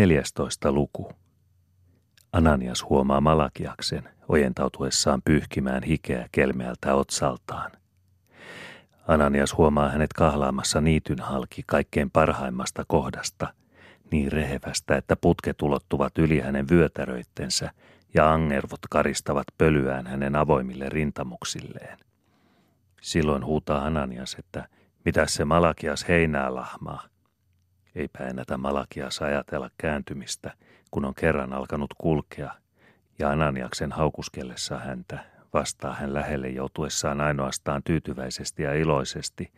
14. luku. Ananias huomaa Malakiaksen ojentautuessaan pyyhkimään hikeä kelmeältä otsaltaan. Ananias huomaa hänet kahlaamassa niityn halki kaikkein parhaimmasta kohdasta, niin rehevästä, että putket ulottuvat yli hänen vyötäröittensä ja angervot karistavat pölyään hänen avoimille rintamuksilleen. Silloin huutaa Ananias, että mitä se Malakias heinää lahmaa. Eipä ennätä Malakias ajatella kääntymistä, kun on kerran alkanut kulkea, ja Ananiaksen haukuskellessa häntä vastaa hän lähelle joutuessaan ainoastaan tyytyväisesti ja iloisesti,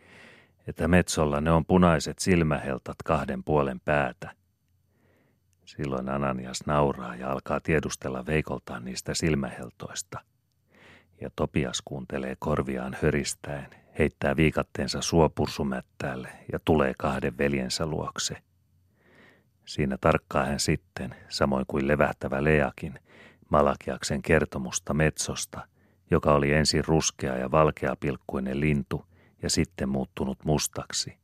että metsolla ne on punaiset silmäheltat kahden puolen päätä. Silloin Ananias nauraa ja alkaa tiedustella Veikoltaan niistä silmäheltoista. Ja Topias kuuntelee korviaan höristäen, heittää viikatteensa suopursumättäälle ja tulee kahden veljensä luokse. Siinä tarkkaa hän sitten, samoin kuin levähtävä Leakin, Malakiaksen kertomusta metsosta, joka oli ensin ruskea ja valkeapilkkuinen lintu ja sitten muuttunut mustaksi.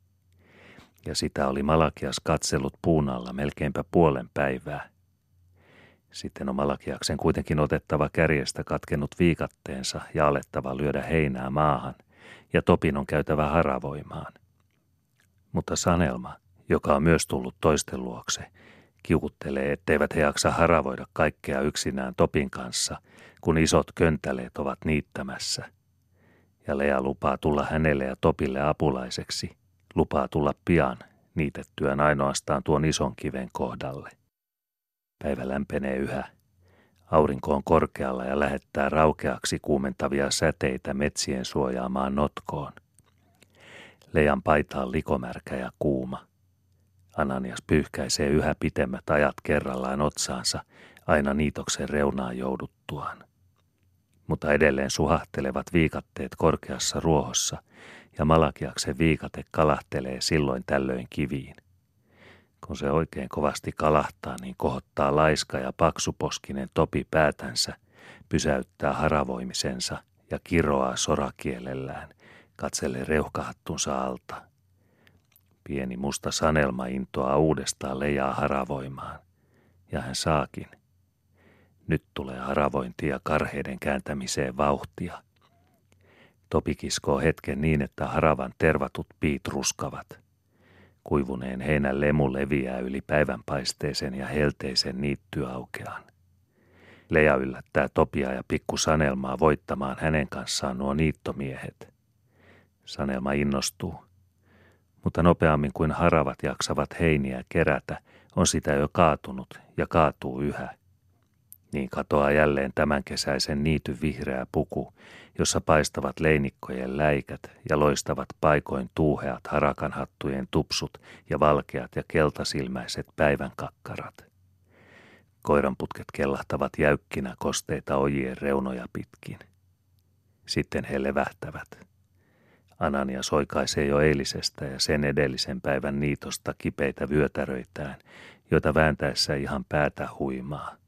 Ja sitä oli Malakias katsellut puun alla melkeinpä puolen päivää. Sitten on Malakiaksen kuitenkin otettava kärjestä katkenut viikatteensa ja alettava lyödä heinää maahan – ja Topin on käytävä haravoimaan. Mutta Sanelma, joka on myös tullut toisten luokse, kiukuttelee, etteivät he jaksa haravoida kaikkea yksinään Topin kanssa, kun isot köntäleet ovat niittämässä. Ja Lea lupaa tulla hänelle ja Topille apulaiseksi, lupaa tulla pian niitettyään ainoastaan tuon ison kiven kohdalle. Päivä lämpenee yhä Aurinko on korkealla ja lähettää raukeaksi kuumentavia säteitä metsien suojaamaan notkoon. Leijan paita on likomärkä ja kuuma. Ananias pyyhkäisee yhä pitemmät ajat kerrallaan otsaansa aina niitoksen reunaan jouduttuaan. Mutta edelleen suhahtelevat viikatteet korkeassa ruohossa ja Malakiaksen viikate kalahtelee silloin tällöin kiviin – kun se oikein kovasti kalahtaa, niin kohottaa laiska ja paksuposkinen topi päätänsä, pysäyttää haravoimisensa ja kiroaa sorakielellään, katselle reuhkahattunsa alta. Pieni musta sanelma intoaa uudestaan leijaa haravoimaan, ja hän saakin. Nyt tulee haravointia karheiden kääntämiseen vauhtia. Topi kiskoo hetken niin, että haravan tervatut piit ruskavat – Kuivuneen heinän lemu leviää yli päivänpaisteisen ja helteisen niittyaukeaan. Leja yllättää Topia ja pikku Sanelmaa voittamaan hänen kanssaan nuo niittomiehet. Sanelma innostuu, mutta nopeammin kuin haravat jaksavat heiniä kerätä, on sitä jo kaatunut ja kaatuu yhä. Niin katoaa jälleen tämän kesäisen niity vihreä puku, jossa paistavat leinikkojen läikät ja loistavat paikoin tuuheat harakanhattujen tupsut ja valkeat ja keltasilmäiset päivän kakkarat. Koiranputket kellahtavat jäykkinä kosteita ojien reunoja pitkin. Sitten he levähtävät. Anania soikaisee jo eilisestä ja sen edellisen päivän niitosta kipeitä vyötäröitään, joita vääntäessä ihan päätä huimaa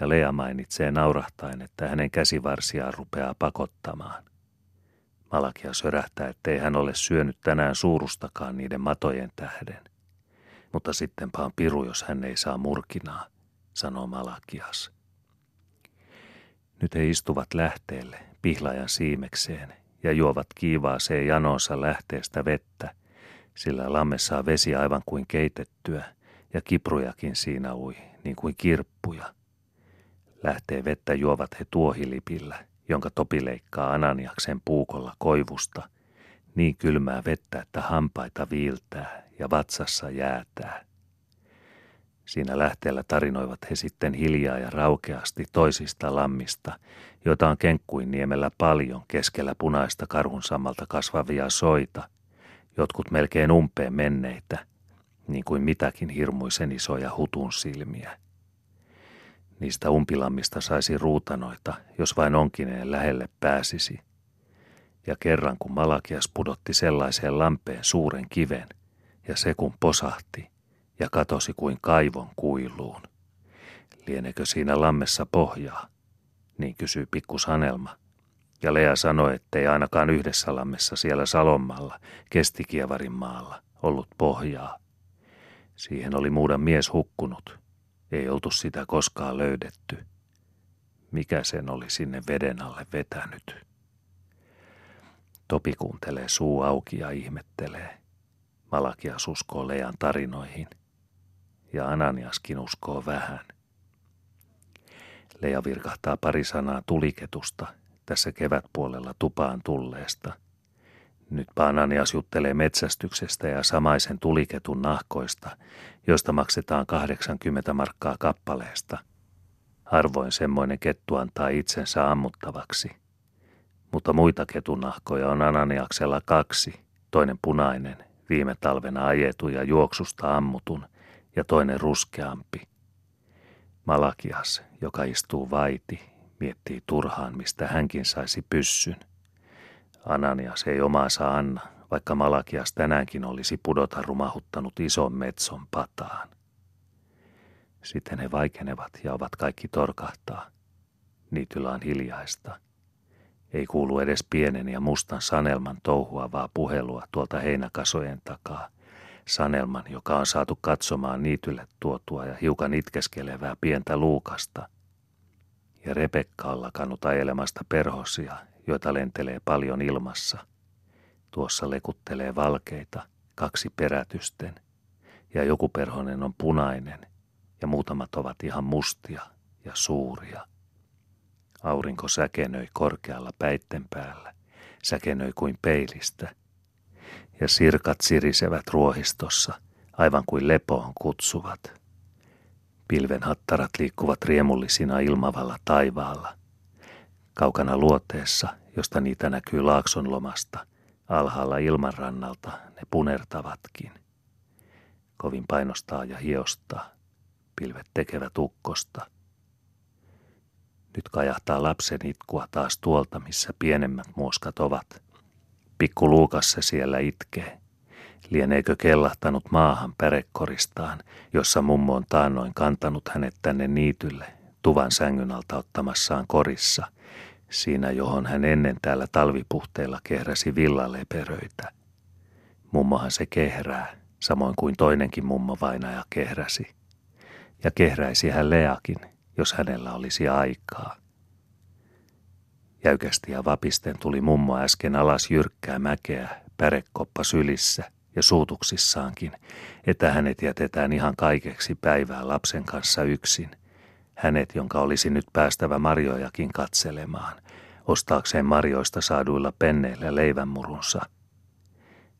ja Lea mainitsee naurahtain, että hänen käsivarsiaan rupeaa pakottamaan. Malakia sörähtää, ettei hän ole syönyt tänään suurustakaan niiden matojen tähden. Mutta sittenpä on piru, jos hän ei saa murkinaa, sanoo Malakias. Nyt he istuvat lähteelle, pihlajan siimekseen, ja juovat kiivaaseen janonsa lähteestä vettä, sillä lamme saa vesi aivan kuin keitettyä, ja kiprujakin siinä ui, niin kuin kirppuja – Lähtee vettä juovat he tuohilipillä, jonka Topi leikkaa Ananiaksen puukolla koivusta, niin kylmää vettä, että hampaita viiltää ja vatsassa jäätää. Siinä lähteellä tarinoivat he sitten hiljaa ja raukeasti toisista lammista, joita on Kenkkuinniemellä paljon keskellä punaista karhunsammalta kasvavia soita, jotkut melkein umpeen menneitä, niin kuin mitäkin hirmuisen isoja hutun silmiä. Niistä umpilammista saisi ruutanoita, jos vain onkineen lähelle pääsisi. Ja kerran kun Malakias pudotti sellaiseen lampeen suuren kiven, ja se kun posahti, ja katosi kuin kaivon kuiluun. Lienekö siinä lammessa pohjaa? Niin kysyi pikku Sanelma. Ja Lea sanoi, ettei ainakaan yhdessä lammessa siellä Salommalla, Kestikievarin maalla, ollut pohjaa. Siihen oli muudan mies hukkunut. Ei oltu sitä koskaan löydetty. Mikä sen oli sinne veden alle vetänyt? Topi kuuntelee suu auki ja ihmettelee. Malakias uskoo Lean tarinoihin. Ja Ananiaskin uskoo vähän. Lea virkahtaa pari sanaa tuliketusta tässä kevätpuolella tupaan tulleesta. Nyt Ananias juttelee metsästyksestä ja samaisen tuliketun nahkoista, joista maksetaan 80 markkaa kappaleesta. Harvoin semmoinen kettu antaa itsensä ammuttavaksi. Mutta muita ketunahkoja on Ananiaksella kaksi, toinen punainen, viime talvena ajetu ja juoksusta ammutun, ja toinen ruskeampi. Malakias, joka istuu vaiti, miettii turhaan, mistä hänkin saisi pyssyn. Ananias ei omaansa anna, vaikka Malakias tänäänkin olisi pudota rumahuttanut ison metson pataan. Sitten he vaikenevat ja ovat kaikki torkahtaa. Niityllä on hiljaista. Ei kuulu edes pienen ja mustan Sanelman touhuavaa puhelua tuolta heinäkasojen takaa. Sanelman, joka on saatu katsomaan niitylle tuotua ja hiukan itkeskelevää pientä luukasta. Ja Rebekka on lakannut ajelemasta perhosia, joita lentelee paljon ilmassa. Tuossa lekuttelee valkeita, kaksi perätysten, ja joku perhonen on punainen, ja muutamat ovat ihan mustia ja suuria. Aurinko säkenöi korkealla päitten päällä, säkenöi kuin peilistä, ja sirkat sirisevät ruohistossa, aivan kuin lepoon kutsuvat. Pilven hattarat liikkuvat riemullisina ilmavalla taivaalla. Kaukana luoteessa, josta niitä näkyy laakson lomasta, alhaalla ilmanrannalta ne punertavatkin. Kovin painostaa ja hiostaa. Pilvet tekevät ukkosta – nyt kajahtaa lapsen itkua taas tuolta, missä pienemmät muoskat ovat. Pikku Luukas se siellä itkee. Lieneekö kellahtanut maahan pärekkoristaan, jossa mummo on taannoin kantanut hänet tänne niitylle, tuvan sängyn alta ottamassaan korissa, siinä johon hän ennen täällä talvipuhteilla kehräsi villaleperöitä. Mummohan se kehrää, samoin kuin toinenkin mummo vainaja kehräsi. Ja kehräisi hän Leakin, jos hänellä olisi aikaa. Jäykästi ja vapisten tuli mummo äsken alas jyrkkää mäkeä, pärekoppa sylissä ja suutuksissaankin, että hänet jätetään ihan kaikeksi päivää lapsen kanssa yksin. Hänet, jonka olisi nyt päästävä marjojakin katselemaan, ostaakseen marjoista saaduilla penneillä leivänmurunsa.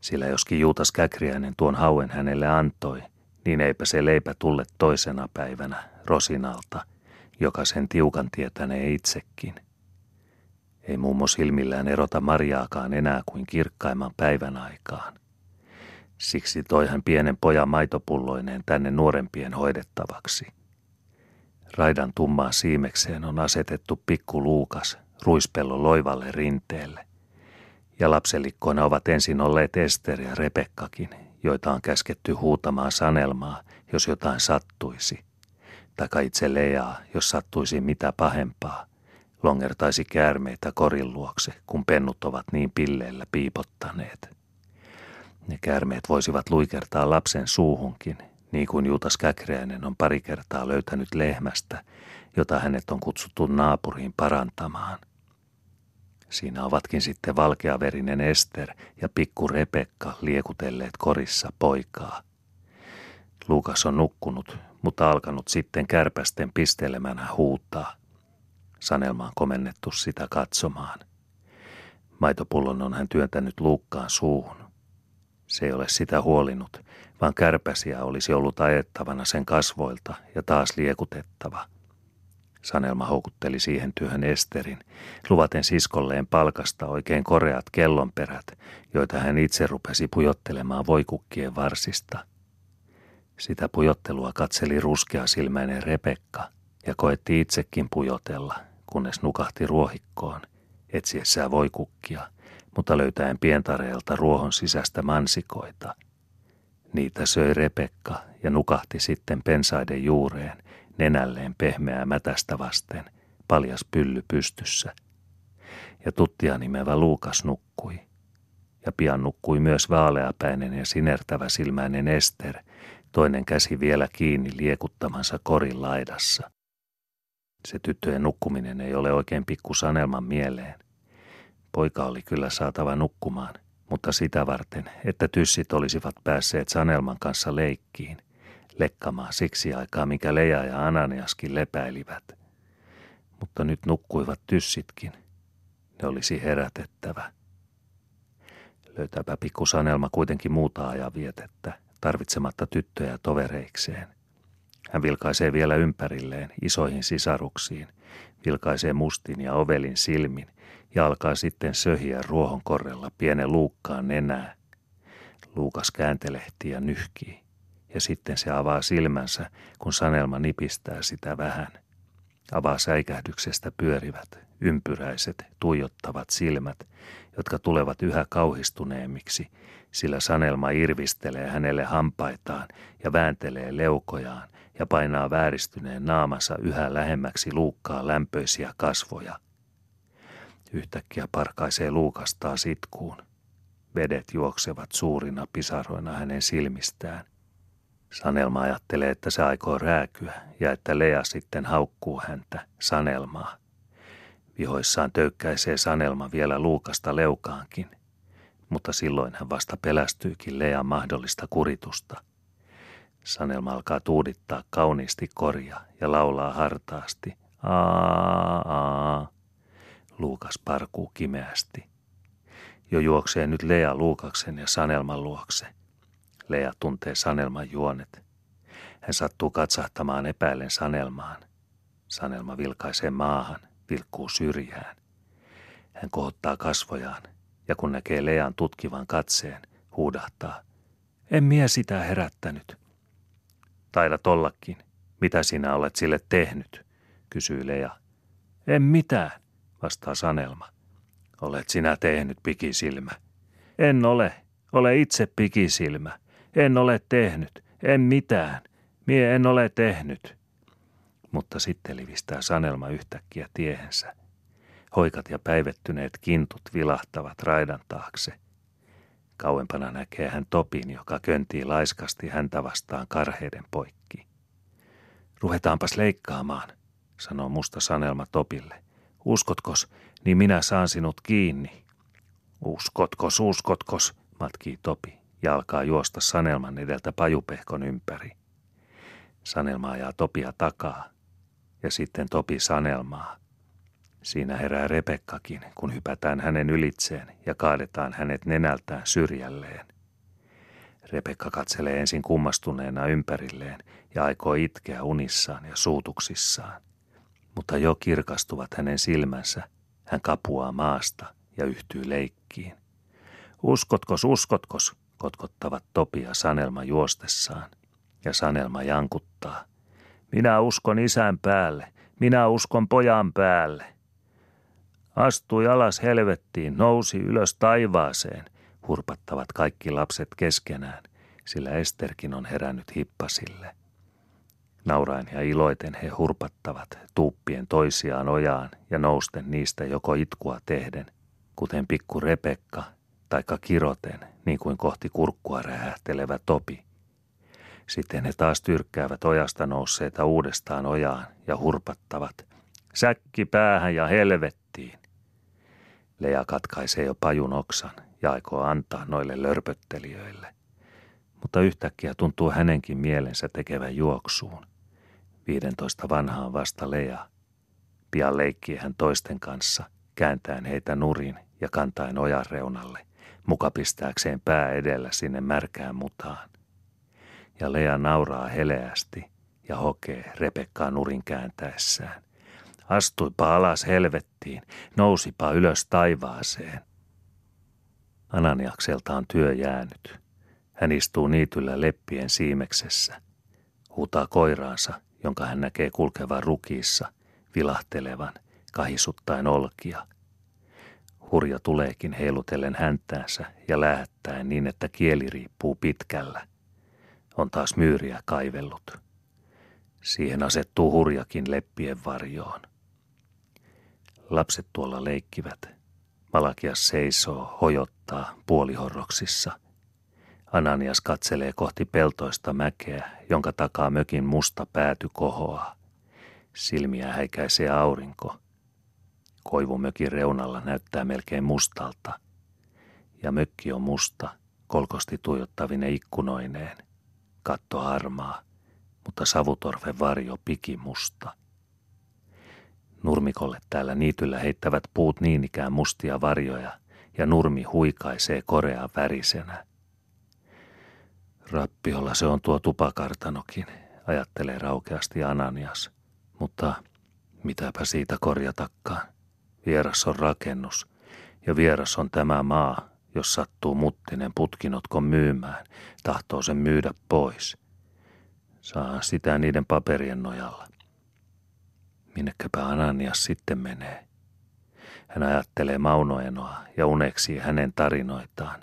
Sillä joskin Juutas Käkriäinen tuon hauen hänelle antoi, niin eipä se leipä tulle toisena päivänä Rosinalta – joka sen tiukan tietänee itsekin. Ei mummo silmillään erota Mariaakaan enää kuin kirkkaimman päivän aikaan. Siksi toi hän pienen pojan maitopulloineen tänne nuorempien hoidettavaksi. Raidan tummaan siimekseen on asetettu pikku luukas ruispellon loivalle rinteelle. Ja lapselikkoina ovat ensin olleet Ester ja Rebekkakin, joita on käsketty huutamaan sanelmaa, jos jotain sattuisi – taikka itse Leaa, jos sattuisi mitä pahempaa, longertaisi käärmeitä korin luokse, kun pennut ovat niin pilleillä piipottaneet. Ne käärmeet voisivat luikertaa lapsen suuhunkin, niin kuin Juutas Käkreäinen on pari kertaa löytänyt lehmästä, jota hänet on kutsuttu naapuriin parantamaan. Siinä ovatkin sitten valkeaverinen Ester ja pikku Rebekka liekutelleet korissa poikaa. Luukas on nukkunut, mutta alkanut sitten kärpästen pistelemänä huutaa. Sanelma on komennettu sitä katsomaan. Maitopullon on hän työntänyt luukkaan suuhun. Se ei ole sitä huolinut, vaan kärpäsiä olisi ollut ajettavana sen kasvoilta ja taas liekutettava. Sanelma houkutteli siihen työhön Esterin, luvaten siskolleen palkasta oikein koreat kellonperät, joita hän itse rupesi pujottelemaan voikukkien varsista – sitä pujottelua katseli ruskea silmäinen Rebekka ja koetti itsekin pujotella, kunnes nukahti ruohikkoon, etsiessään voi kukkia, mutta löytäen pientareelta ruohon sisästä mansikoita. Niitä söi Rebekka ja nukahti sitten pensaiden juureen, nenälleen pehmeää mätästä vasten, paljas pylly pystyssä. Ja tuttia nimevä Luukas nukkui. Ja pian nukkui myös vaaleapäinen ja sinertävä silmäinen Ester – toinen käsi vielä kiinni liekuttamansa korin laidassa. Se tyttöjen nukkuminen ei ole oikein pikku Sanelman mieleen. Poika oli kyllä saatava nukkumaan, mutta sitä varten, että tyssit olisivat päässeet Sanelman kanssa leikkiin, lekkamaan siksi aikaa, mikä Leja ja Ananiaskin lepäilivät. Mutta nyt nukkuivat tyssitkin. Ne olisi herätettävä. Löytääpä pikku Sanelma kuitenkin muuta ajanvietettä, tarvitsematta tyttöjä tovereikseen. Hän vilkaisee vielä ympärilleen, isoihin sisaruksiin, vilkaisee mustin ja ovelin silmin ja alkaa sitten söhiä ruohonkorrella pienen luukkaan nenää. Luukas kääntelehtii ja nyhkii, ja sitten se avaa silmänsä, kun Sanelma nipistää sitä vähän. Avaa säikähdyksestä pyörivät, ympyräiset, tuijottavat silmät, jotka tulevat yhä kauhistuneemmiksi, sillä Sanelma irvistelee hänelle hampaitaan ja vääntelee leukojaan ja painaa vääristyneen naamansa yhä lähemmäksi luukkaa lämpöisiä kasvoja. Yhtäkkiä parkaisee luukastaa sitkuun. Vedet juoksevat suurina pisaroina hänen silmistään. Sanelma ajattelee, että se aikoo rääkyä ja että Lea sitten haukkuu häntä, Sanelmaa. Vihoissaan töykkäisee Sanelma vielä luukasta leukaankin, mutta silloin hän vasta pelästyykin Lean mahdollista kuritusta. Sanelma alkaa tuudittaa kauniisti korja ja laulaa hartaasti. Aa, aa. Luukas parkuu kimeästi. Jo juoksee nyt Lea Luukaksen ja Sanelman luokse. Lea tuntee Sanelman juonet. Hän sattuu katsahtamaan epäilen Sanelmaan. Sanelma vilkaisee maahan, vilkkuu syrjään. Hän kohottaa kasvojaan ja kun näkee Lean tutkivan katseen, huudahtaa. En mie sitä herättänyt. Taidat ollakin. Mitä sinä olet sille tehnyt? kysyy Lea. En mitään, vastaa Sanelma. Olet sinä tehnyt pikisilmä. En ole. Ole itse pikisilmä. En ole tehnyt. En mitään. Mie en ole tehnyt. Mutta sitten livistää Sanelma yhtäkkiä tiehensä. Hoikat ja päivettyneet kintut vilahtavat raidan taakse – Kauempana näkee hän Topin, joka köntii laiskasti häntä vastaan karheiden poikki. Ruvetaanpas leikkaamaan, sanoo musta sanelma Topille. Uskotkos, niin minä saan sinut kiinni. Uskotkos, uskotkos, matkii Topi ja alkaa juosta Sanelman edeltä pajupehkon ympäri. Sanelma ajaa Topia takaa ja sitten Topi Sanelmaa – Siinä herää Rebekkakin, kun hypätään hänen ylitseen ja kaadetaan hänet nenältään syrjälleen. Rebekka katselee ensin kummastuneena ympärilleen ja aikoo itkeä unissaan ja suutuksissaan. Mutta jo kirkastuvat hänen silmänsä, hän kapuaa maasta ja yhtyy leikkiin. Uskotkos, uskotkos, kotkottavat Topi ja Sanelma juostessaan. Ja Sanelma jankuttaa. Minä uskon isän päälle, minä uskon pojan päälle – Astui alas helvettiin, nousi ylös taivaaseen, hurpattavat kaikki lapset keskenään, sillä Esterkin on herännyt hippasille. Nauraen ja iloiten he hurpattavat, tuuppien toisiaan ojaan ja nousten niistä joko itkua tehden, kuten pikku Repekka, taikka kiroten, niin kuin kohti kurkkua rähähtelevä topi. Sitten he taas tyrkkäävät ojasta nousseita uudestaan ojaan ja hurpattavat, säkki päähän ja helvettiin. Lea katkaisee jo pajun oksan ja aikoo antaa noille lörpöttelijöille. Mutta yhtäkkiä tuntuu hänenkin mielensä tekevän juoksuun. Viidentoista vanhaan vasta Lea. Pian leikkii hän toisten kanssa, kääntäen heitä nurin ja kantaen ojan reunalle, muka pistääkseen pää edellä sinne märkään mutaan. Ja Lea nauraa heleästi ja hokee Rebekkaa nurin kääntäessään. Astuipa alas helvettiin, nousipa ylös taivaaseen. Ananiakselta on työ jäänyt. Hän istuu niityllä leppien siimeksessä. Huutaa koiraansa, jonka hän näkee kulkevan rukiissa, vilahtelevan, kahisuttaen olkia. Hurja tuleekin heilutellen häntäänsä ja lähettäen niin, että kieli riippuu pitkällä. On taas myyriä kaivellut. Siihen asettuu hurjakin leppien varjoon. Lapset tuolla leikkivät. Malakias seisoo, hojottaa puolihorroksissa. Ananias katselee kohti peltoista mäkeä, jonka takaa mökin musta pääty kohoaa. Silmiä häikäisee aurinko. Koivu mökin reunalla näyttää melkein mustalta. Ja mökki on musta, kolkosti tuijottavine ikkunoineen. Katto harmaa, mutta savutorven varjo pikimusta. Nurmikolle täällä niityllä heittävät puut niin ikään mustia varjoja, ja nurmi huikaisee korea värisenä. Rappiolla se on tuo tupakartanokin, ajattelee raukeasti Ananias. Mutta mitäpä siitä korjatakaan. Vieras on rakennus, ja vieras on tämä maa, jos sattuu muttinen putkinotko myymään, tahtoo sen myydä pois. Saa sitä niiden paperien nojalla. Minnekäpä Ananias sitten menee? Hän ajattelee Maunoenoa ja uneksii hänen tarinoitaan,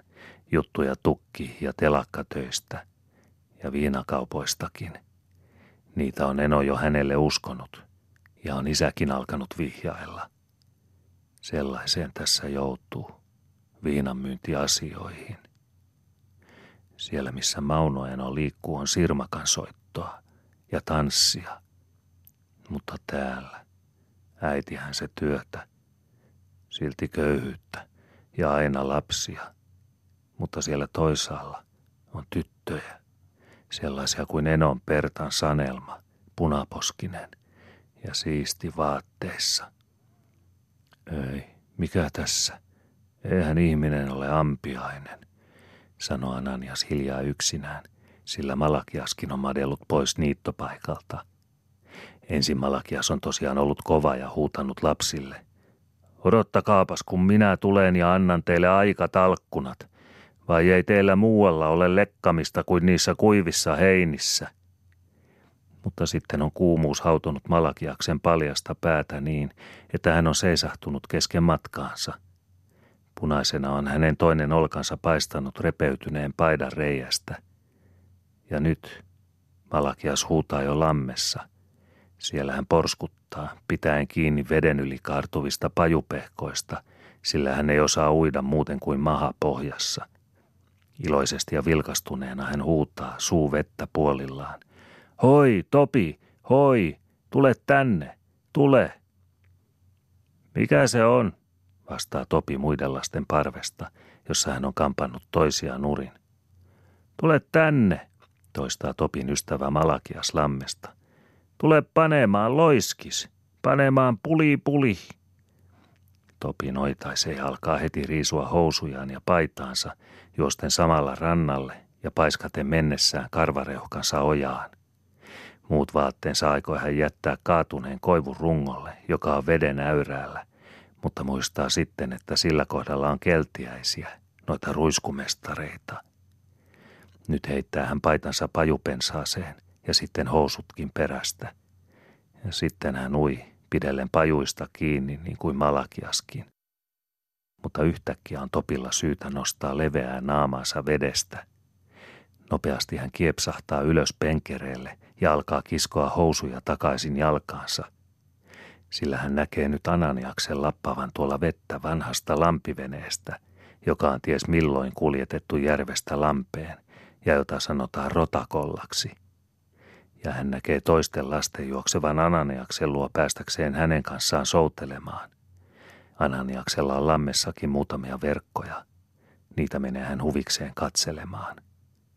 juttuja tukki- ja telakkatöistä ja viinakaupoistakin. Niitä on Eno jo hänelle uskonut ja on isäkin alkanut vihjailla. Sellaiseen tässä joutuu, viinanmyyntiasioihin. Siellä missä Mauno Eno liikkuu on sirmakan soittoa ja tanssia. Mutta täällä äitihän se työtä, silti köyhyyttä ja aina lapsia – mutta siellä toisaalla on tyttöjä, sellaisia kuin Enon Pertan sanelma, punaposkinen ja siisti vaatteissa. Ei, mikä tässä? Eihän ihminen ole ampiainen, sanoi Ananias hiljaa yksinään, sillä Malakiaskin on madellut pois niittopaikalta. Ensin Malakias on tosiaan ollut kova ja huutanut lapsille. Odottakaapas, kun minä tulen ja annan teille aikatalkkunat – vai ei teillä muualla ole lekkamista kuin niissä kuivissa heinissä? Mutta sitten on kuumuus hautunut Malakiaksen paljasta päätä niin, että hän on seisahtunut kesken matkaansa. Punaisena on hänen toinen olkansa paistanut repeytyneen paidan reiästä. Ja nyt Malakias huutaa jo lammessa. Siellä hän porskuttaa, pitäen kiinni veden yli kaartuvista pajupehkoista, sillä hän ei osaa uida muuten kuin maha pohjassa – Iloisesti ja vilkastuneena hän huutaa suu vettä puolillaan. Hoi, Topi, hoi, tule tänne, tule. Mikä se on? vastaa Topi muiden lasten parvesta, jossa hän on kampannut toisia nurin. Tule tänne, toistaa Topin ystävä Malakias lammesta. Tule panemaan loiskis, panemaan puli puli. Topi noitaisee alkaa heti riisua housujaan ja paitaansa, juosten samalla rannalle ja paiskaten mennessään karvareuhkansa ojaan. Muut vaatteensa aikoi hän jättää kaatuneen koivun rungolle, joka on veden äyräällä, mutta muistaa sitten, että sillä kohdalla on keltiäisiä, noita ruiskumestareita. Nyt heittää hän paitansa pajupensaaseen ja sitten housutkin perästä. Ja sitten hän ui pidellen pajuista kiinni niin kuin Malakiaskin. Mutta yhtäkkiä on Topilla syytä nostaa leveää naamaansa vedestä. Nopeasti hän kiepsahtaa ylös penkereelle ja alkaa kiskoa housuja takaisin jalkaansa. Sillä hän näkee nyt Ananiaksen lappavan tuolla vettä vanhasta lampiveneestä, joka on ties milloin kuljetettu järvestä lampeen ja jota sanotaan rotakollaksi – ja hän näkee toisten lasten juoksevan Ananiaksen luo päästäkseen hänen kanssaan soutelemaan. Ananiaksella on lammessakin muutamia verkkoja. Niitä menee hän huvikseen katselemaan.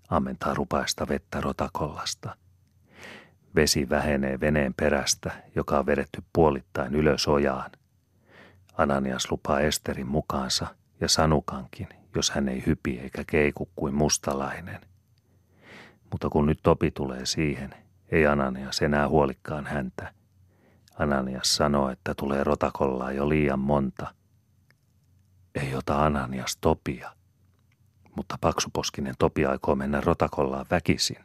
Ammentaa rupaista vettä rotakollasta. Vesi vähenee veneen perästä, joka on vedetty puolittain ylös ojaan. Ananias lupaa Esterin mukaansa ja Sanukankin, jos hän ei hypi eikä keiku kuin mustalainen. Mutta kun nyt Topi tulee siihen, ei Ananias enää huolikkaan häntä. Ananias sanoo, että tulee rotakollaa jo liian monta. Ei ota Ananias Topia. Mutta paksuposkinen Topi aikoo mennä rotakollaan väkisin.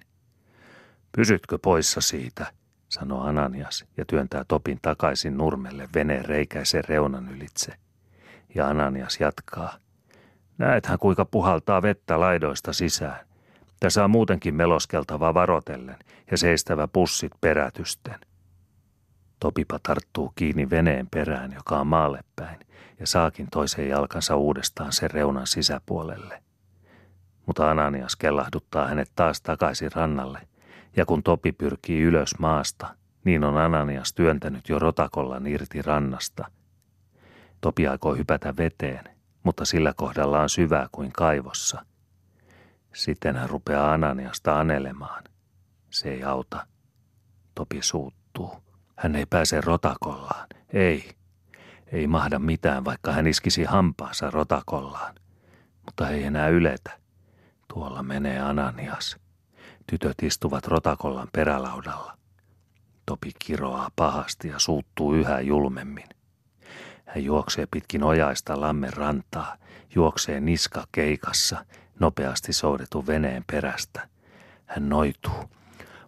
Pysytkö poissa siitä, sanoo Ananias ja työntää Topin takaisin nurmelle veneen reikäisen reunan ylitse. Ja Ananias jatkaa. Näethän kuinka puhaltaa vettä laidoista sisään. Tässä on muutenkin meloskeltava varotellen ja seistävä pussit perätysten. Topipa tarttuu kiinni veneen perään, joka on maalle päin, ja saakin toisen jalkansa uudestaan sen reunan sisäpuolelle. Mutta Ananias kellahduttaa hänet taas takaisin rannalle, ja kun Topi pyrkii ylös maasta, niin on Ananias työntänyt jo rotakollan irti rannasta. Topi aikoo hypätä veteen, mutta sillä kohdalla on syvää kuin kaivossa. Sitten hän rupeaa Ananiasta anelemaan. Se ei auta. Topi suuttuu. Hän ei pääse rotakollaan. Ei. Ei mahda mitään, vaikka hän iskisi hampaansa rotakollaan. Mutta ei enää yletä. Tuolla menee Ananias. Tytöt istuvat rotakollan perälaudalla. Topi kiroaa pahasti ja suuttuu yhä julmemmin. Hän juoksee pitkin ojaista lammen rantaa, juoksee niska keikassa, nopeasti soudetun veneen perästä. Hän noituu.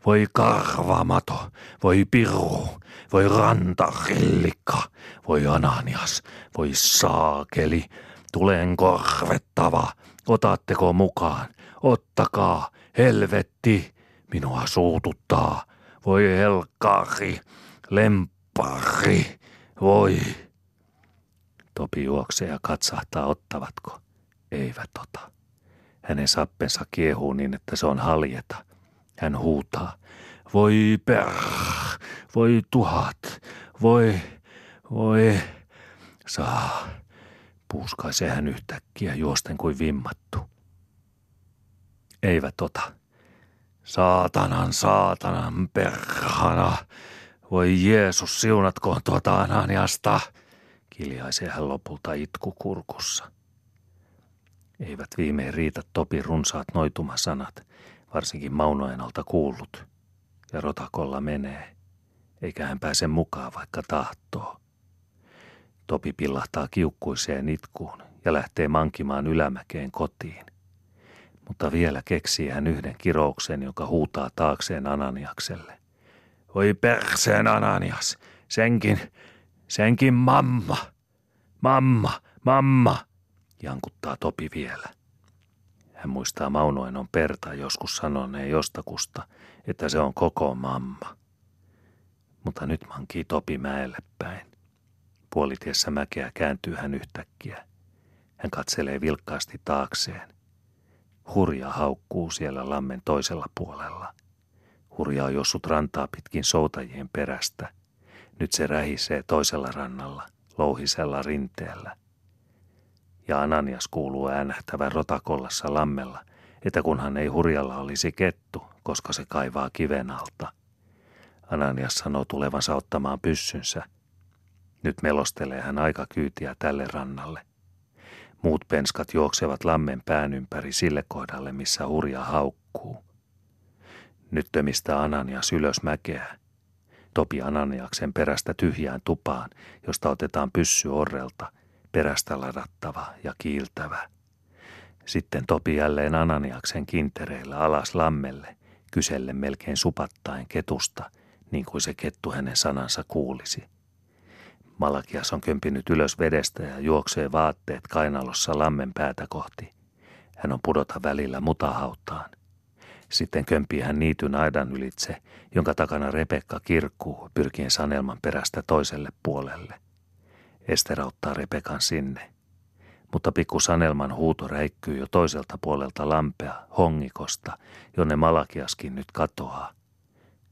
Voi karvamato, voi piru, voi rantarillikka, voi ananias, voi saakeli, tulen korvettava, otatteko mukaan, ottakaa, helvetti, minua suututtaa, voi helkkari, lempari, voi. Topi juoksee ja katsahtaa, ottavatko. Eivät ota. Hänen sappensa kiehuu niin, että se on haljeta. Hän huutaa. Voi per, voi tuhat, voi, voi, saa. Puuskaisee hän yhtäkkiä juosten kuin vimmattu. Eivät ota. Saatanan, saatanan, perhana. Voi Jeesus, siunatkoon tuota Ananiasta. Kiljaisee hän lopulta itku kurkussa. Eivät viimein riitä Topi runsaat noitumasanat, varsinkin Maunoenalta kuullut. Ja rotakolla menee, eikä hän pääse mukaan vaikka tahtoo. Topi pillahtaa kiukkuiseen itkuun ja lähtee mankimaan ylämäkeen kotiin. Mutta vielä keksii hän yhden kirouksen, joka huutaa taakseen Ananiakselle. Oi perseen Ananias, senkin, senkin mamma, mamma, mamma, jankuttaa Topi vielä. Hän muistaa Maunoenon Perta joskus sanoneen jostakusta, että se on koko mamma. Mutta nyt mankii Topi mäelle päin. Puolitiessä mäkeä kääntyy hän yhtäkkiä. Hän katselee vilkkaasti taakseen. Hurja haukkuu siellä lammen toisella puolella. Hurja on jossut rantaa pitkin soutajien perästä. Nyt se rähisee toisella rannalla, louhisella rinteellä. Ja Ananias kuuluu äänähtävän rotakollassa lammella, että kunhan ei hurjalla olisi kettu, koska se kaivaa kiven alta. Ananias sanoo tulevansa ottamaan pyssynsä. Nyt melostelee hän aika kyytiä tälle rannalle – Muut penskat juoksevat lammen pään ympäri sille kohdalle, missä hurja haukkuu. Nyt tömistä Ananias ylös mäkeä. Topi Ananiaksen perästä tyhjään tupaan, josta otetaan pyssy orrelta, perästä ladattava ja kiiltävä. Sitten Topi jälleen Ananiaksen kintereillä alas lammelle, kyselle melkein supattaen ketusta, niin kuin se kettu hänen sanansa kuulisi – Malakias on kömpinyt ylös vedestä ja juoksee vaatteet kainalossa lammen päätä kohti. Hän on pudota välillä mutahauttaan. Sitten kömpii hän niityn aidan ylitse, jonka takana Rebekka kirkkuu pyrkien Sanelman perästä toiselle puolelle. Ester auttaa Rebekan sinne. Mutta pikku Sanelman huuto räikkyy jo toiselta puolelta lampea, hongikosta, jonne Malakiaskin nyt katoaa.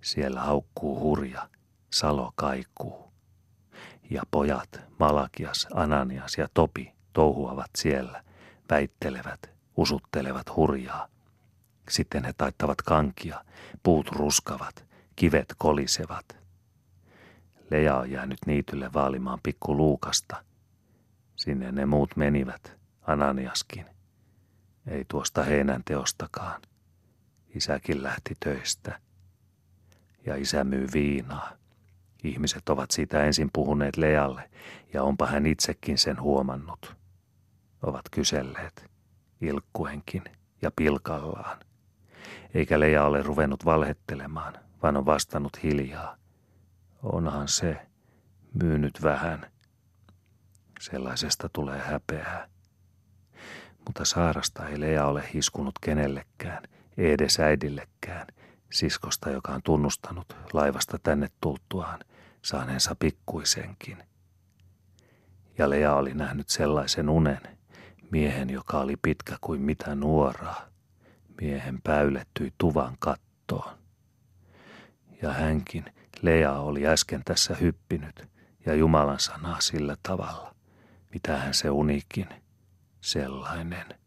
Siellä haukkuu hurja, salo kaikuu ja pojat, Malakias, Ananias ja Topi, touhuavat siellä, väittelevät, usuttelevat hurjaa. Sitten he taittavat kankia, puut ruskavat, kivet kolisevat. Lea on jäänyt niitylle vaalimaan pikku Luukasta. Sinne ne muut menivät, Ananiaskin. Ei tuosta heinän teostakaan. Isäkin lähti töistä. Ja isä myy viinaa. Ihmiset ovat siitä ensin puhuneet Lealle, ja onpa hän itsekin sen huomannut. Ovat kyselleet, ilkkuenkin ja pilkallaan. Eikä Lea ole ruvennut valhettelemaan, vaan on vastannut hiljaa. Onhan se, myynyt vähän. Sellaisesta tulee häpeää. Mutta saarasta ei Lea ole hiskunut kenellekään, ei edes äidillekään, siskosta, joka on tunnustanut laivasta tänne tultuaan – saaneensa pikkuisenkin. Ja Lea oli nähnyt sellaisen unen, miehen, joka oli pitkä kuin mitä nuoraa, Miehen päylettyi tuvan kattoon. Ja hänkin, Lea, oli äsken tässä hyppinyt ja Jumalan sanaa sillä tavalla, mitä hän se unikin, sellainen –